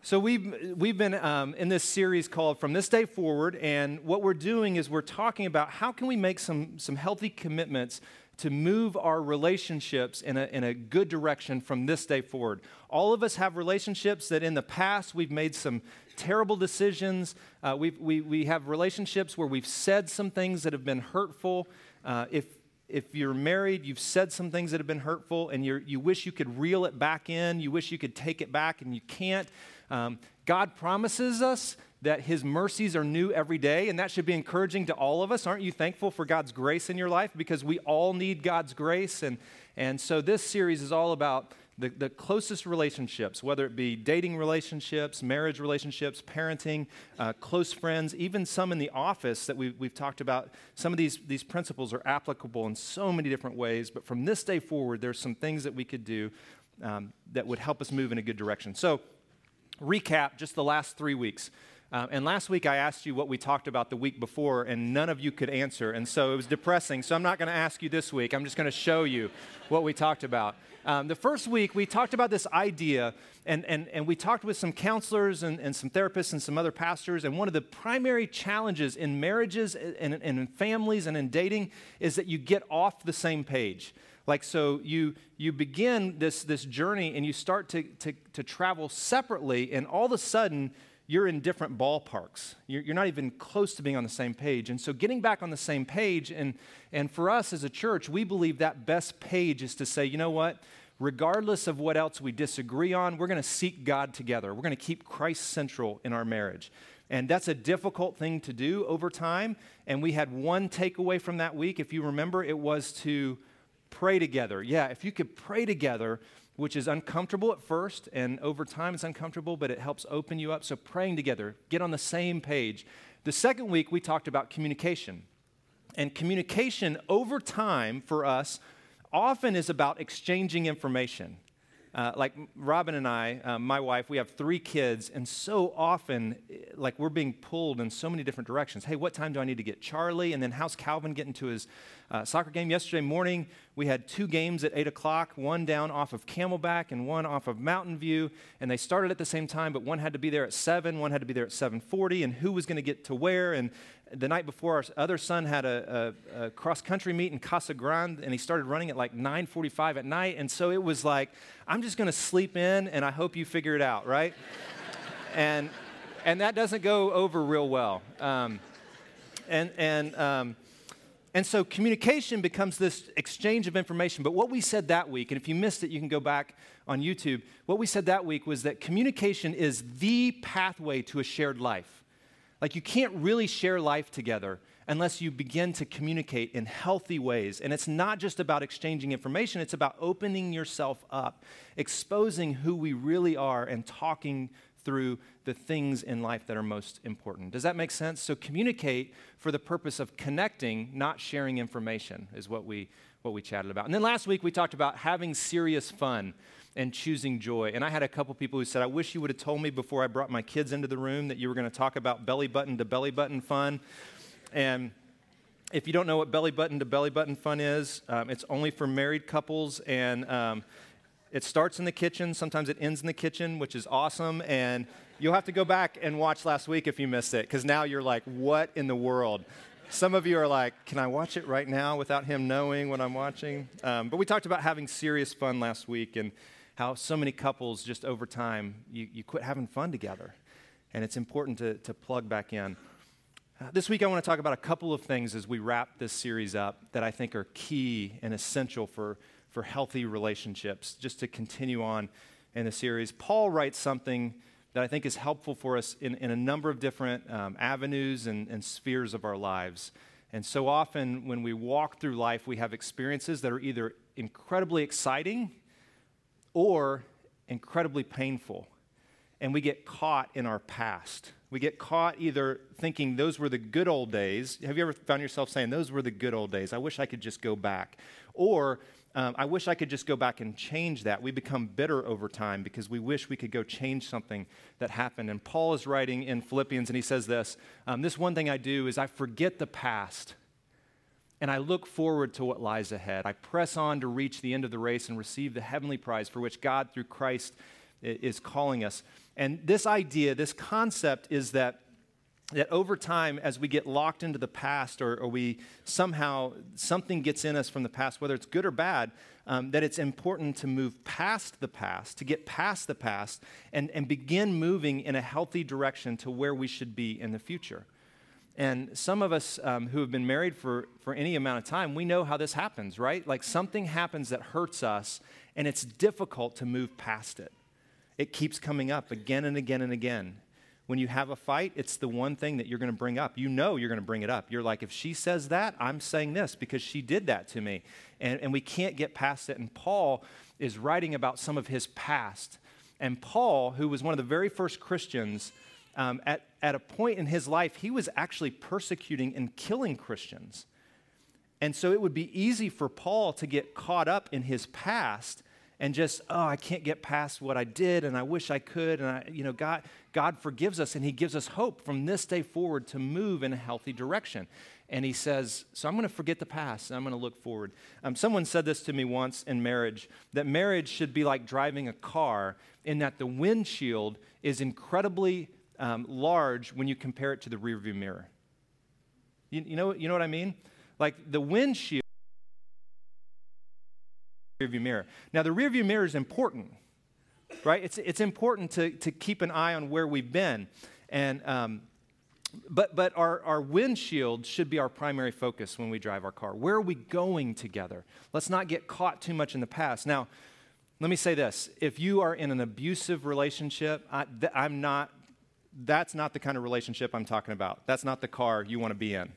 So we've we've been um, in this series called "From This Day Forward," and what we're doing is we're talking about how can we make some some healthy commitments to move our relationships in a, in a good direction from this day forward. All of us have relationships that in the past we've made some terrible decisions. Uh, we we, we have relationships where we've said some things that have been hurtful. Uh, if if you're married, you've said some things that have been hurtful, and you you wish you could reel it back in. You wish you could take it back, and you can't. Um, God promises us that His mercies are new every day, and that should be encouraging to all of us. Aren't you thankful for God's grace in your life? Because we all need God's grace. And, and so this series is all about the, the closest relationships, whether it be dating relationships, marriage relationships, parenting, uh, close friends, even some in the office that we, we've talked about. Some of these, these principles are applicable in so many different ways, but from this day forward, there's some things that we could do um, that would help us move in a good direction. So, recap just the last three weeks. Uh, and last week I asked you what we talked about the week before, and none of you could answer. And so it was depressing. So I'm not going to ask you this week. I'm just going to show you what we talked about. Um, the first week we talked about this idea, and, and, and we talked with some counselors and, and some therapists and some other pastors. And one of the primary challenges in marriages and, and in families and in dating is that you get off the same page. Like, so you, you begin this, this journey and you start to, to, to travel separately, and all of a sudden, you're in different ballparks. You're, you're, not even close to being on the same page. And so, getting back on the same page, and, and for us as a church, we believe that best page is to say, you know what? Regardless of what else we disagree on, we're going to seek God together. We're going to keep Christ central in our marriage. And that's a difficult thing to do over time. And we had one takeaway from that week. If you remember, it was to pray together. Yeah, if you could pray together, which is uncomfortable at first, and over time it's uncomfortable, but it helps open you up. So, praying together, get on the same page. The second week, we talked about communication. And communication over time for us often is about exchanging information. Uh, like Robin and I, uh, my wife, we have three kids, and so often, eh, like we're being pulled in so many different directions. Hey, what time do I need to get Charlie? And then how's Calvin getting to his uh, soccer game? Yesterday morning, we had two games at 8 o'clock, one down off of Camelback and one off of Mountain View, and they started at the same time, but one had to be there at 7, one had to be there at 7.40, and who was going to get to where, and the night before, our other son had a, a, a cross country meet in Casa Grande, and he started running at like 9:45 at night. And so it was like, I'm just going to sleep in, and I hope you figure it out, right? and and that doesn't go over real well. Um, and and um, and so communication becomes this exchange of information. But what we said that week, and if you missed it, you can go back on YouTube. What we said that week was that communication is the pathway to a shared life. Like, you can't really share life together unless you begin to communicate in healthy ways. And it's not just about exchanging information, it's about opening yourself up, exposing who we really are, and talking through the things in life that are most important. Does that make sense? So, communicate for the purpose of connecting, not sharing information, is what we, what we chatted about. And then last week, we talked about having serious fun and choosing joy. And I had a couple people who said, I wish you would have told me before I brought my kids into the room that you were going to talk about belly button to belly button fun. And if you don't know what belly button to belly button fun is, um, it's only for married couples. And um, it starts in the kitchen. Sometimes it ends in the kitchen, which is awesome. And you'll have to go back and watch last week if you missed it, because now you're like, what in the world? Some of you are like, can I watch it right now without him knowing what I'm watching? Um, but we talked about having serious fun last week. And how so many couples just over time you, you quit having fun together and it's important to, to plug back in uh, this week i want to talk about a couple of things as we wrap this series up that i think are key and essential for, for healthy relationships just to continue on in the series paul writes something that i think is helpful for us in, in a number of different um, avenues and, and spheres of our lives and so often when we walk through life we have experiences that are either incredibly exciting or incredibly painful. And we get caught in our past. We get caught either thinking those were the good old days. Have you ever found yourself saying, Those were the good old days? I wish I could just go back. Or, um, I wish I could just go back and change that. We become bitter over time because we wish we could go change something that happened. And Paul is writing in Philippians and he says this um, This one thing I do is I forget the past and I look forward to what lies ahead. I press on to reach the end of the race and receive the heavenly prize for which God, through Christ, is calling us. And this idea, this concept is that that over time, as we get locked into the past or, or, we somehow, something gets in us from the past, whether it's good or bad, um, that it's important to move past the past, to get past the past, and, and begin moving in a healthy direction to where we should be in the future. And some of us um, who have been married for, for any amount of time, we know how this happens, right? Like something happens that hurts us, and it's difficult to move past it. It keeps coming up again and again and again when you have a fight, it's the one thing that you're going to bring up. You know you're going to bring it up. You're like, if she says that, I'm saying this because she did that to me. And, and we can't get past it. And Paul is writing about some of his past. And Paul, who was one of the very first Christians, um, at, at a point in his life, he was actually persecuting and killing Christians. And so it would be easy for Paul to get caught up in his past and just oh i can't get past what i did and i wish i could and i you know god god forgives us and he gives us hope from this day forward to move in a healthy direction. And he says so i'm going to forget the past and i'm going to look forward. Um, someone said this to me once in marriage that marriage should be like driving a car in that the windshield is incredibly um, large when you compare it to the rearview mirror. You, you, know, you know what i mean? Like the windshield rearview mirror. Now, the rearview mirror is important, right? It's, it's important to, to keep an eye on where we've been. And, um, but but our, our windshield should be our primary focus when we drive our car. Where are we going together? Let's not get caught too much in the past. Now, let me say this if you are in an abusive relationship, I, I'm not, that's not the kind of relationship I'm talking about. That's not the car you want to be in.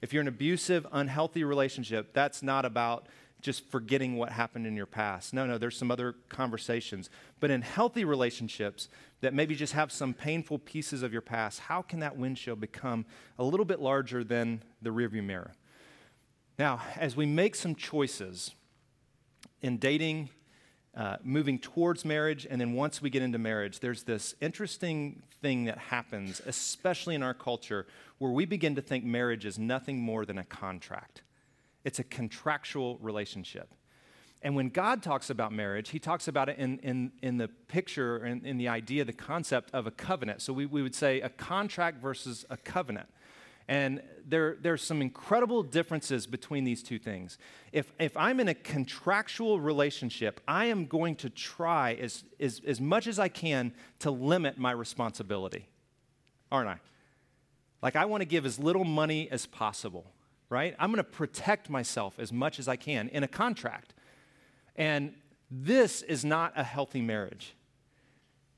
If you're in an abusive, unhealthy relationship, that's not about just forgetting what happened in your past. No, no, there's some other conversations. But in healthy relationships that maybe just have some painful pieces of your past, how can that windshield become a little bit larger than the rearview mirror? Now, as we make some choices in dating, uh, moving towards marriage, and then once we get into marriage, there's this interesting thing that happens, especially in our culture, where we begin to think marriage is nothing more than a contract. It's a contractual relationship. And when God talks about marriage, he talks about it in, in, in the picture, in, in the idea, the concept of a covenant. So we, we would say a contract versus a covenant. And there, there's some incredible differences between these two things. If, if I'm in a contractual relationship, I am going to try as, as, as much as I can to limit my responsibility, aren't I? Like, I want to give as little money as possible right? I'm going to protect myself as much as I can in a contract. And this is not a healthy marriage.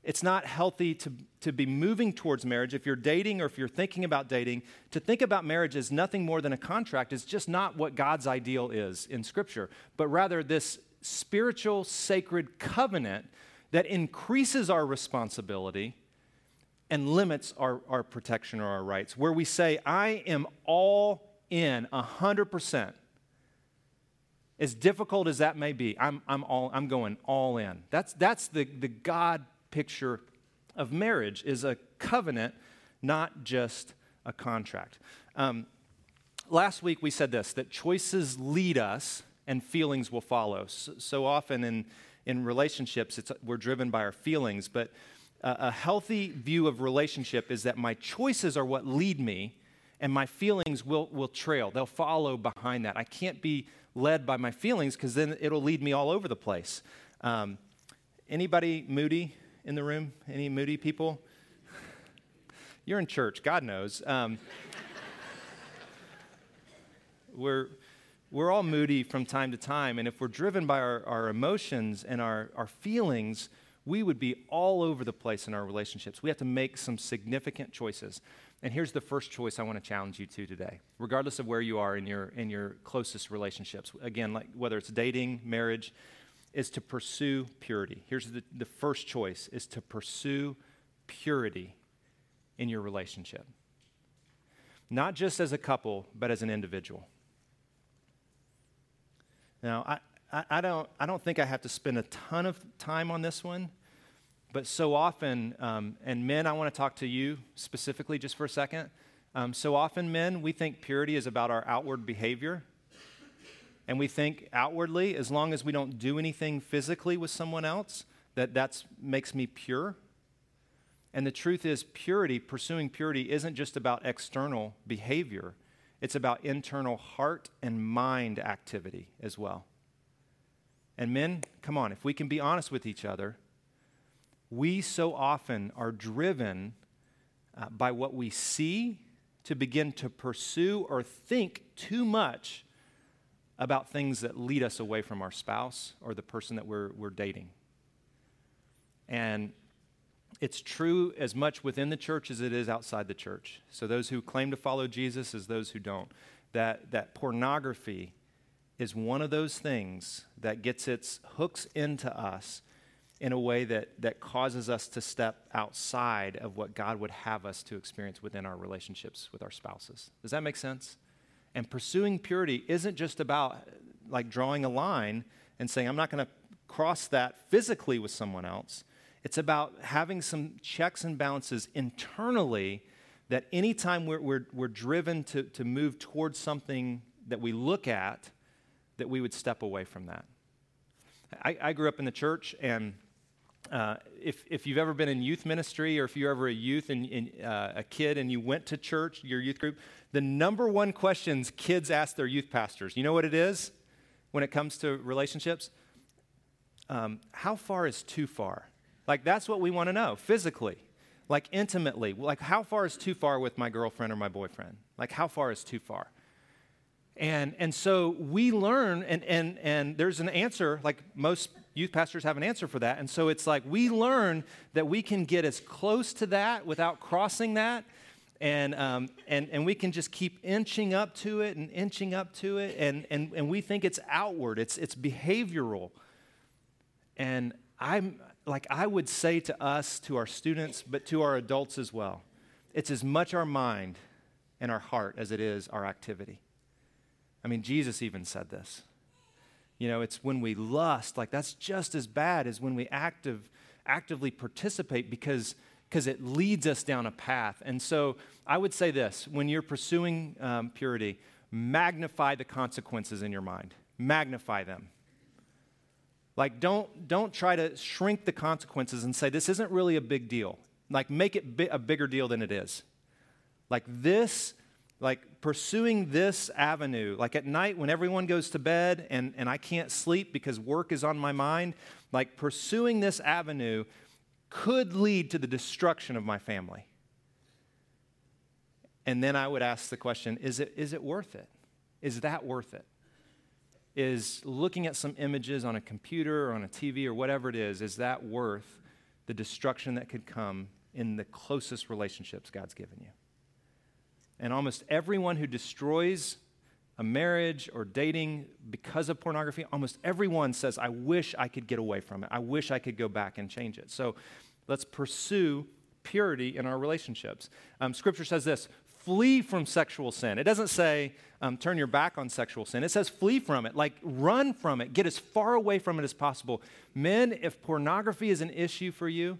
It's not healthy to, to be moving towards marriage. If you're dating or if you're thinking about dating, to think about marriage as nothing more than a contract is just not what God's ideal is in Scripture, but rather this spiritual, sacred covenant that increases our responsibility and limits our, our protection or our rights, where we say, I am all in 100%. As difficult as that may be, I'm, I'm, all, I'm going all in. That's, that's the, the God picture of marriage is a covenant, not just a contract. Um, last week we said this, that choices lead us and feelings will follow. So, so often in, in relationships, we're driven by our feelings, but a healthy view of relationship is that my choices are what lead me and my feelings will, will trail. They'll follow behind that. I can't be led by my feelings because then it'll lead me all over the place. Um, anybody moody in the room? Any moody people? You're in church, God knows. Um, we're, we're all moody from time to time, and if we're driven by our, our emotions and our, our feelings, we would be all over the place in our relationships. We have to make some significant choices. And here's the first choice I want to challenge you to today, regardless of where you are in your, in your closest relationships. Again, like whether it's dating, marriage, is to pursue purity. Here's the, the first choice is to pursue purity in your relationship. Not just as a couple, but as an individual. Now, I, I, I, don't, I don't think I have to spend a ton of time on this one, but so often, um, and men, I want to talk to you specifically just for a second. Um, so often, men, we think purity is about our outward behavior. And we think outwardly, as long as we don't do anything physically with someone else, that that makes me pure. And the truth is, purity, pursuing purity, isn't just about external behavior, it's about internal heart and mind activity as well. And men, come on, if we can be honest with each other, we so often are driven uh, by what we see to begin to pursue or think too much about things that lead us away from our spouse or the person that we're, we're dating. And it's true as much within the church as it is outside the church. So, those who claim to follow Jesus as those who don't. That, that pornography is one of those things that gets its hooks into us in a way that, that causes us to step outside of what God would have us to experience within our relationships with our spouses. Does that make sense? And pursuing purity isn't just about like drawing a line and saying, I'm not going to cross that physically with someone else. It's about having some checks and balances internally that anytime we're, we're, we're driven to, to move towards something that we look at, that we would step away from that. I, I grew up in the church, and uh, if, if you've ever been in youth ministry or if you're ever a youth and, and uh, a kid and you went to church, your youth group, the number one questions kids ask their youth pastors, you know what it is when it comes to relationships? Um, how far is too far? Like, that's what we want to know physically, like intimately. Like, how far is too far with my girlfriend or my boyfriend? Like, how far is too far? And, and so we learn, and, and, and there's an answer, like most youth pastors have an answer for that. And so it's like we learn that we can get as close to that without crossing that. And, um, and, and we can just keep inching up to it and inching up to it. And, and, and we think it's outward, it's, it's behavioral. And I'm like, I would say to us, to our students, but to our adults as well, it's as much our mind and our heart as it is our activity. I mean, Jesus even said this. You know, it's when we lust, like that's just as bad as when we active, actively participate because because it leads us down a path. And so I would say this when you're pursuing um, purity, magnify the consequences in your mind, magnify them. Like, don't, don't try to shrink the consequences and say, this isn't really a big deal. Like, make it bi- a bigger deal than it is. Like, this like pursuing this avenue, like at night when everyone goes to bed and, and I can't sleep because work is on my mind, like pursuing this avenue could lead to the destruction of my family. And then I would ask the question is it, is it worth it? Is that worth it? Is looking at some images on a computer or on a TV or whatever it is, is that worth the destruction that could come in the closest relationships God's given you? And almost everyone who destroys a marriage or dating because of pornography, almost everyone says, I wish I could get away from it. I wish I could go back and change it. So let's pursue purity in our relationships. Um, scripture says this flee from sexual sin. It doesn't say um, turn your back on sexual sin, it says flee from it, like run from it, get as far away from it as possible. Men, if pornography is an issue for you,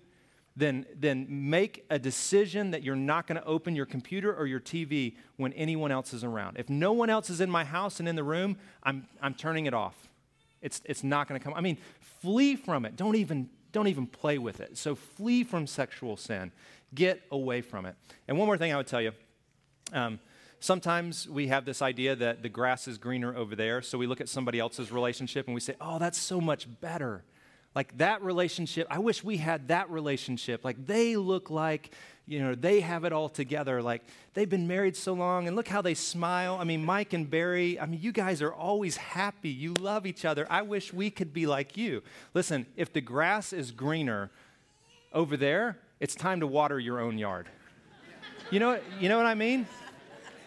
then, then make a decision that you're not going to open your computer or your TV when anyone else is around. If no one else is in my house and in the room, I'm, I'm turning it off. It's, it's not going to come. I mean, flee from it. Don't even, don't even play with it. So flee from sexual sin. Get away from it. And one more thing I would tell you. Um, sometimes we have this idea that the grass is greener over there. So we look at somebody else's relationship and we say, oh, that's so much better. Like that relationship, I wish we had that relationship. Like they look like, you know, they have it all together. Like they've been married so long and look how they smile. I mean, Mike and Barry, I mean, you guys are always happy. You love each other. I wish we could be like you. Listen, if the grass is greener over there, it's time to water your own yard. You know, you know what I mean?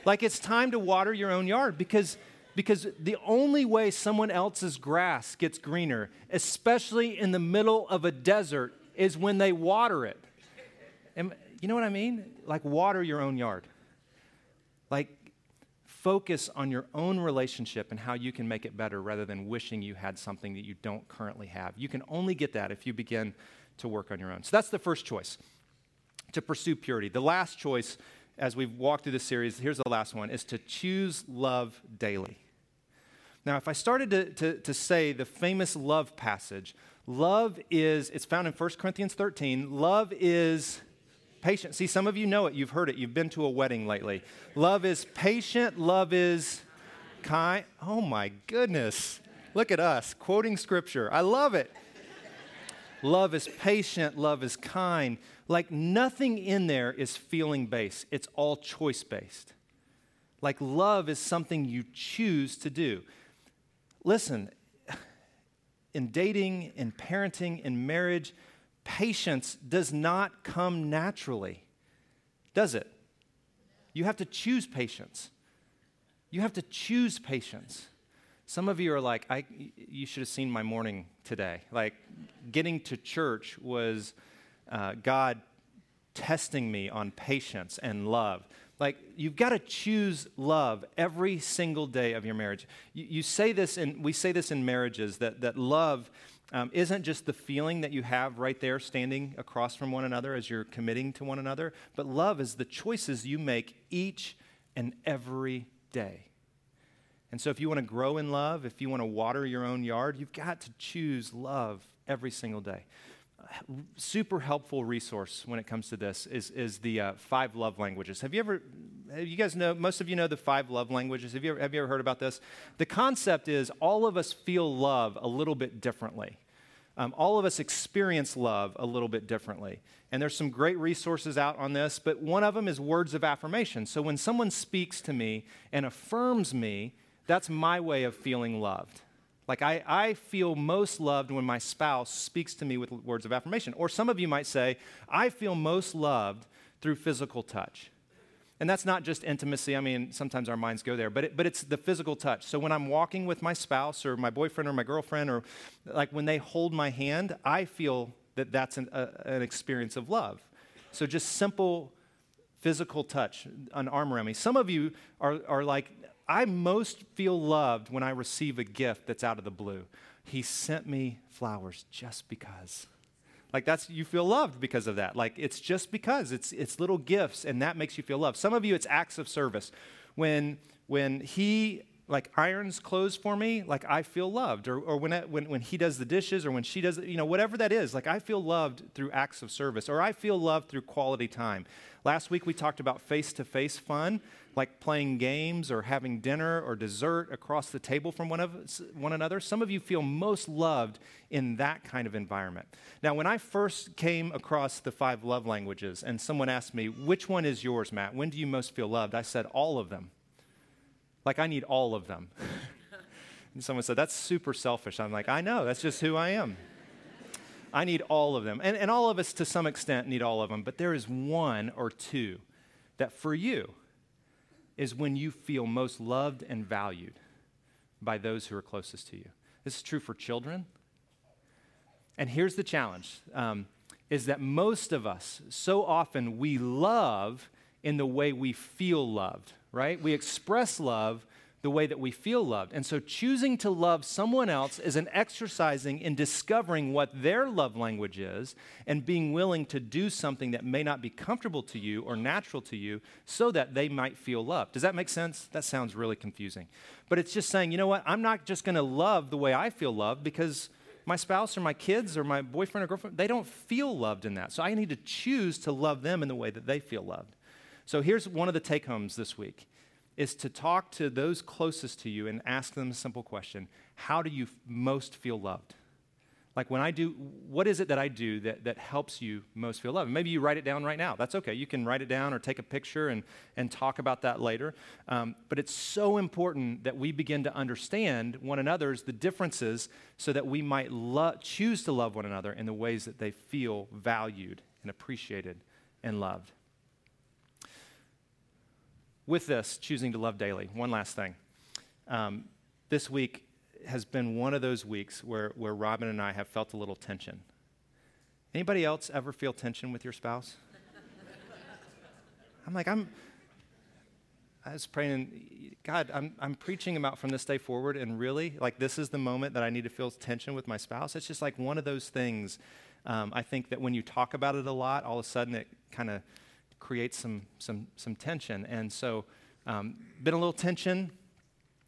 Like it's time to water your own yard because because the only way someone else's grass gets greener, especially in the middle of a desert, is when they water it. And you know what I mean? Like water your own yard. Like focus on your own relationship and how you can make it better rather than wishing you had something that you don't currently have. You can only get that if you begin to work on your own. So that's the first choice to pursue purity. The last choice as we've walked through this series, here's the last one, is to choose love daily. Now, if I started to, to, to say the famous love passage, Love is, it's found in 1 Corinthians 13. Love is patient. See, some of you know it. You've heard it. You've been to a wedding lately. Love is patient. Love is kind. Oh my goodness. Look at us quoting scripture. I love it. Love is patient. Love is kind. Like nothing in there is feeling based, it's all choice based. Like love is something you choose to do. Listen, in dating, in parenting, in marriage, patience does not come naturally, does it? You have to choose patience. You have to choose patience. Some of you are like, I, you should have seen my morning today. Like, getting to church was uh, God testing me on patience and love. Like, you've got to choose love every single day of your marriage. You, you say this, and we say this in marriages that, that love um, isn't just the feeling that you have right there standing across from one another as you're committing to one another, but love is the choices you make each and every day. And so, if you want to grow in love, if you want to water your own yard, you've got to choose love every single day super helpful resource when it comes to this is, is the uh, five love languages. Have you ever, you guys know, most of you know the five love languages. Have you, ever, have you ever heard about this? The concept is all of us feel love a little bit differently. Um, all of us experience love a little bit differently. And there's some great resources out on this, but one of them is words of affirmation. So when someone speaks to me and affirms me, that's my way of feeling loved. Like, I, I feel most loved when my spouse speaks to me with words of affirmation. Or some of you might say, I feel most loved through physical touch. And that's not just intimacy. I mean, sometimes our minds go there, but, it, but it's the physical touch. So when I'm walking with my spouse or my boyfriend or my girlfriend, or like when they hold my hand, I feel that that's an, a, an experience of love. So just simple physical touch, an arm around me. Some of you are, are like, I most feel loved when I receive a gift that's out of the blue. He sent me flowers just because. Like that's you feel loved because of that. Like it's just because it's it's little gifts and that makes you feel loved. Some of you it's acts of service. When when he like irons clothes for me, like I feel loved. Or, or when, when, when he does the dishes or when she does, you know, whatever that is, like I feel loved through acts of service or I feel loved through quality time. Last week we talked about face to face fun, like playing games or having dinner or dessert across the table from one, of, one another. Some of you feel most loved in that kind of environment. Now, when I first came across the five love languages and someone asked me, which one is yours, Matt? When do you most feel loved? I said, all of them. Like, I need all of them. and someone said, That's super selfish. I'm like, I know, that's just who I am. I need all of them. And, and all of us, to some extent, need all of them. But there is one or two that for you is when you feel most loved and valued by those who are closest to you. This is true for children. And here's the challenge um, is that most of us, so often, we love in the way we feel loved right? We express love the way that we feel loved. And so choosing to love someone else is an exercising in discovering what their love language is and being willing to do something that may not be comfortable to you or natural to you so that they might feel loved. Does that make sense? That sounds really confusing. But it's just saying, you know what? I'm not just going to love the way I feel loved because my spouse or my kids or my boyfriend or girlfriend, they don't feel loved in that. So I need to choose to love them in the way that they feel loved. So here's one of the take homes this week is to talk to those closest to you and ask them a simple question How do you most feel loved? Like when I do, what is it that I do that, that helps you most feel loved? Maybe you write it down right now. That's okay. You can write it down or take a picture and, and talk about that later. Um, but it's so important that we begin to understand one another's, the differences, so that we might lo- choose to love one another in the ways that they feel valued and appreciated and loved with this, choosing to love daily, one last thing. Um, this week has been one of those weeks where, where Robin and I have felt a little tension. Anybody else ever feel tension with your spouse? I'm like, I'm, I was praying, God, I'm, I'm preaching about from this day forward, and really, like, this is the moment that I need to feel tension with my spouse. It's just like one of those things. Um, I think that when you talk about it a lot, all of a sudden it kind of creates some, some, some tension. And so, um, been a little tension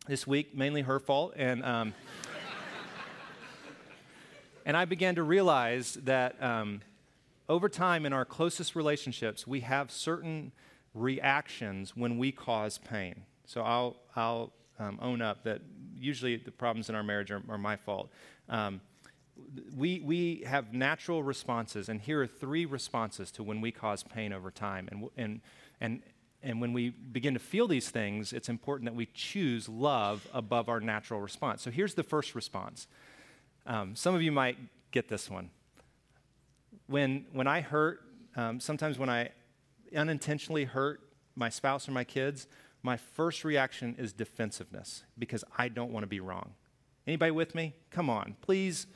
this week, mainly her fault. And, um, And I began to realize that um, over time in our closest relationships, we have certain reactions when we cause pain. So I'll, I'll um, own up that usually the problems in our marriage are, are my fault. Um, we, we have natural responses, and here are three responses to when we cause pain over time. And, and, and, and when we begin to feel these things, it's important that we choose love above our natural response. So here's the first response. Um, some of you might get this one. When, when I hurt, um, sometimes when I unintentionally hurt my spouse or my kids, my first reaction is defensiveness because I don't want to be wrong. Anybody with me? Come on, please.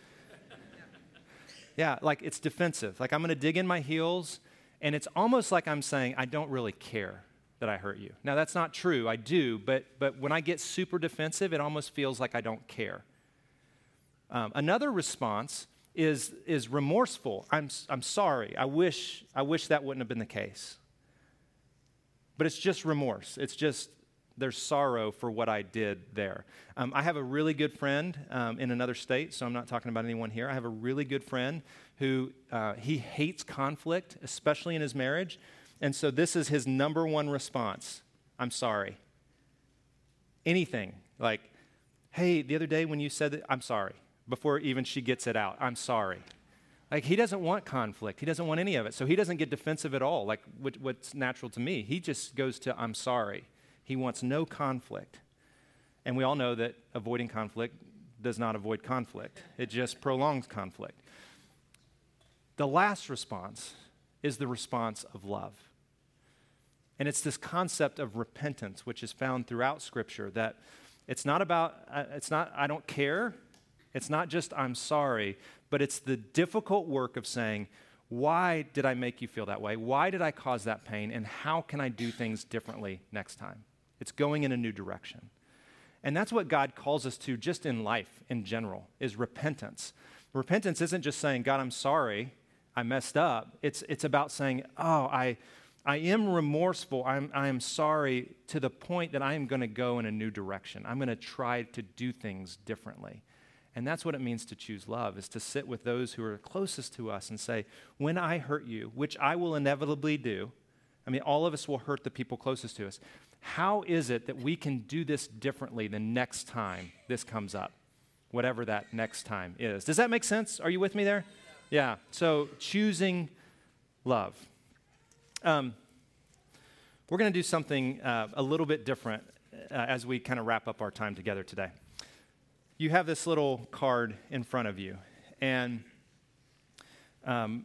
Yeah, like it's defensive. Like I'm going to dig in my heels, and it's almost like I'm saying, I don't really care that I hurt you. Now, that's not true. I do, but, but when I get super defensive, it almost feels like I don't care. Um, another response is, is remorseful. I'm, I'm sorry. I wish, I wish that wouldn't have been the case. But it's just remorse. It's just there's sorrow for what I did there. Um, I have a really good friend um, in another state, so I'm not talking about anyone here. I have a really good friend who uh, he hates conflict, especially in his marriage. And so this is his number one response I'm sorry. Anything like, hey, the other day when you said that, I'm sorry, before even she gets it out, I'm sorry. Like, he doesn't want conflict. He doesn't want any of it. So he doesn't get defensive at all, like what's natural to me. He just goes to, I'm sorry. He wants no conflict. And we all know that avoiding conflict does not avoid conflict, it just prolongs conflict. The last response is the response of love. And it's this concept of repentance, which is found throughout Scripture, that it's not about, uh, it's not, I don't care. It's not just, I'm sorry, but it's the difficult work of saying, why did I make you feel that way? Why did I cause that pain? And how can I do things differently next time? It's going in a new direction. And that's what God calls us to just in life in general, is repentance. Repentance isn't just saying, God, I'm sorry, I messed up. It's, it's about saying, oh, I, I am remorseful. I'm, I am sorry to the point that I am going to go in a new direction. I'm going to try to do things differently. And that's what it means to choose love, is to sit with those who are closest to us and say, when I hurt you, which I will inevitably do, I mean, all of us will hurt the people closest to us. How is it that we can do this differently the next time this comes up? Whatever that next time is. Does that make sense? Are you with me there? Yeah. So choosing love. Um, we're going to do something uh, a little bit different uh, as we kind of wrap up our time together today. You have this little card in front of you, and um,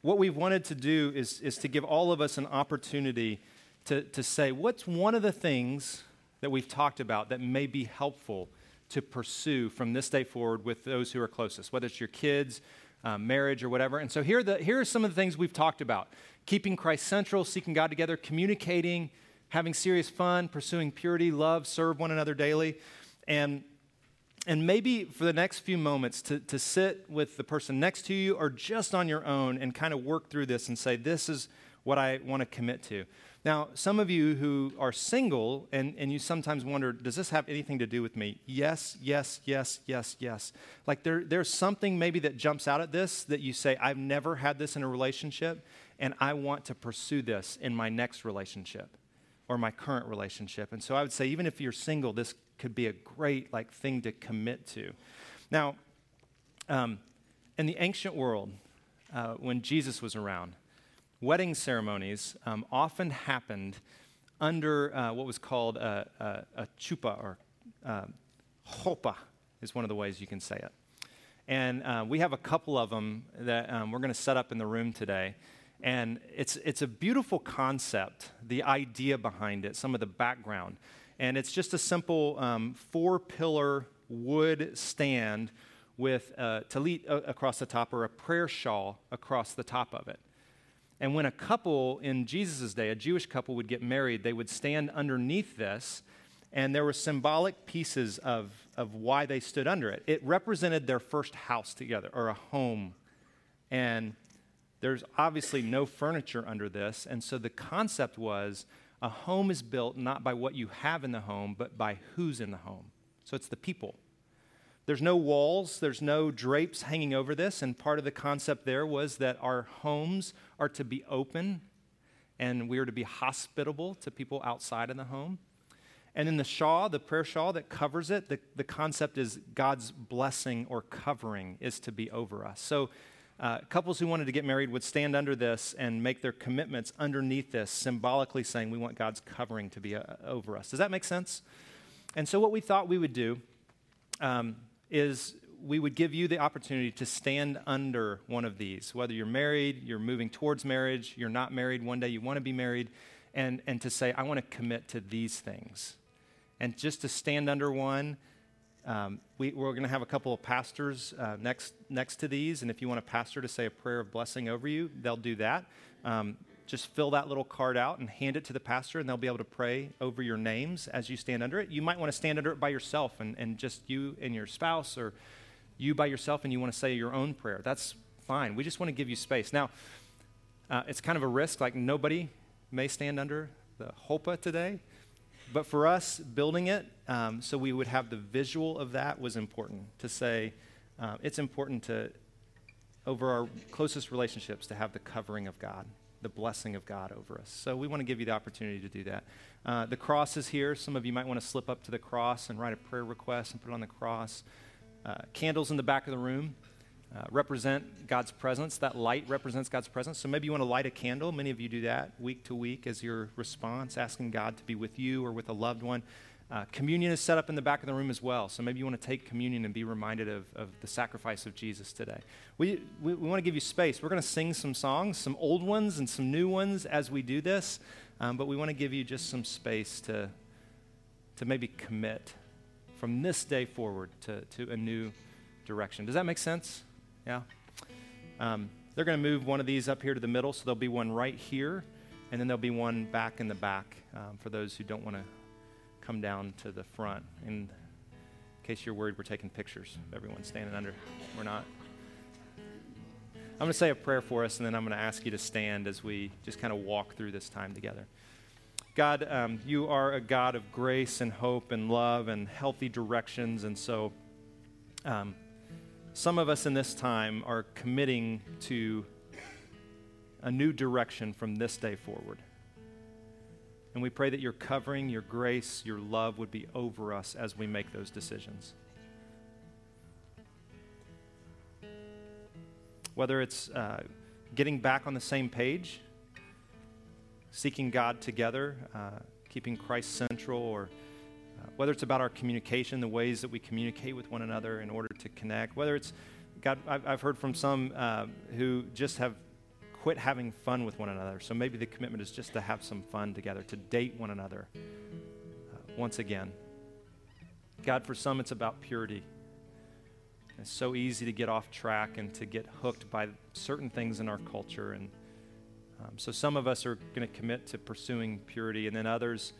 what we've wanted to do is, is to give all of us an opportunity to, to say, what's one of the things that we've talked about that may be helpful to pursue from this day forward with those who are closest, whether it's your kids, um, marriage, or whatever. And so here are, the, here are some of the things we've talked about keeping Christ central, seeking God together, communicating, having serious fun, pursuing purity, love, serve one another daily. And, and maybe for the next few moments to, to sit with the person next to you or just on your own and kind of work through this and say, this is what I want to commit to. Now, some of you who are single and, and you sometimes wonder, does this have anything to do with me? Yes, yes, yes, yes, yes. Like there, there's something maybe that jumps out at this that you say, I've never had this in a relationship and I want to pursue this in my next relationship or my current relationship. And so I would say, even if you're single, this could be a great like thing to commit to. Now, um, in the ancient world, uh, when Jesus was around, wedding ceremonies um, often happened under uh, what was called a, a, a chuppah or uh, is one of the ways you can say it. And uh, we have a couple of them that um, we're going to set up in the room today. And it's, it's a beautiful concept, the idea behind it, some of the background. And it's just a simple um, four pillar wood stand with a tallit across the top or a prayer shawl across the top of it. And when a couple in Jesus' day, a Jewish couple, would get married, they would stand underneath this, and there were symbolic pieces of, of why they stood under it. It represented their first house together or a home. And there's obviously no furniture under this. And so the concept was a home is built not by what you have in the home, but by who's in the home. So it's the people. There's no walls, there's no drapes hanging over this. And part of the concept there was that our homes are to be open and we are to be hospitable to people outside of the home. And in the shawl, the prayer shawl that covers it, the, the concept is God's blessing or covering is to be over us. So, uh, couples who wanted to get married would stand under this and make their commitments underneath this, symbolically saying, We want God's covering to be uh, over us. Does that make sense? And so, what we thought we would do um, is we would give you the opportunity to stand under one of these, whether you're married, you're moving towards marriage, you're not married, one day you want to be married, and, and to say, I want to commit to these things. And just to stand under one, um, we, are going to have a couple of pastors uh, next, next to these, and if you want a pastor to say a prayer of blessing over you, they'll do that. Um, just fill that little card out and hand it to the pastor, and they'll be able to pray over your names as you stand under it. You might want to stand under it by yourself and, and just you and your spouse, or you by yourself and you want to say your own prayer. That's fine. We just want to give you space. Now, uh, it's kind of a risk, like nobody may stand under the Huppah today. But for us, building it um, so we would have the visual of that was important to say uh, it's important to, over our closest relationships, to have the covering of God the blessing of God over us. So we want to give you the opportunity to do that. Uh, the cross is here. Some of you might want to slip up to the cross and write a prayer request and put it on the cross. Uh, candles in the back of the room uh, represent God's presence. That light represents God's presence. So maybe you want to light a candle. Many of you do that week to week as your response, asking God to be with you or with a loved one. Uh, communion is set up in the back of the room as well. So maybe you want to take communion and be reminded of, of the sacrifice of Jesus today. We, we, we want to give you space. We're going to sing some songs, some old ones and some new ones as we do this. Um, but we want to give you just some space to, to maybe commit from this day forward to, to a new direction. Does that make sense? Yeah? Um, they're going to move one of these up here to the middle, so there'll be one right here, and then there'll be one back in the back um, for those who don't want to come down to the front. In case you're worried, we're taking pictures of everyone standing under. We're not. I'm going to say a prayer for us, and then I'm going to ask you to stand as we just kind of walk through this time together. God, um, you are a God of grace and hope and love and healthy directions. And so, um, some of us in this time are committing to a new direction from this day forward. And we pray that your covering, your grace, your love would be over us as we make those decisions. Whether it's uh, getting back on the same page, seeking God together, uh, keeping Christ central, or uh, whether it's about our communication, the ways that we communicate with one another in order to connect, whether it's God, I've, I've heard from some uh, who just have quit having fun with one another. So maybe the commitment is just to have some fun together, to date one another uh, once again. God, for some, it's about purity. It's so easy to get off track and to get hooked by certain things in our culture. And um, so some of us are going to commit to pursuing purity, and then others,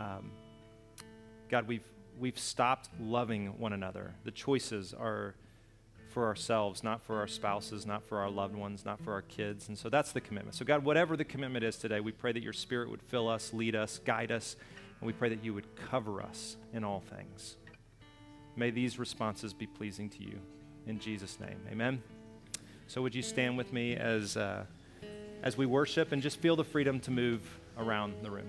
um, God, we've, we've stopped loving one another. The choices are for ourselves, not for our spouses, not for our loved ones, not for our kids. And so that's the commitment. So, God, whatever the commitment is today, we pray that your Spirit would fill us, lead us, guide us, and we pray that you would cover us in all things. May these responses be pleasing to you. In Jesus' name, amen. So, would you stand with me as, uh, as we worship and just feel the freedom to move around the room?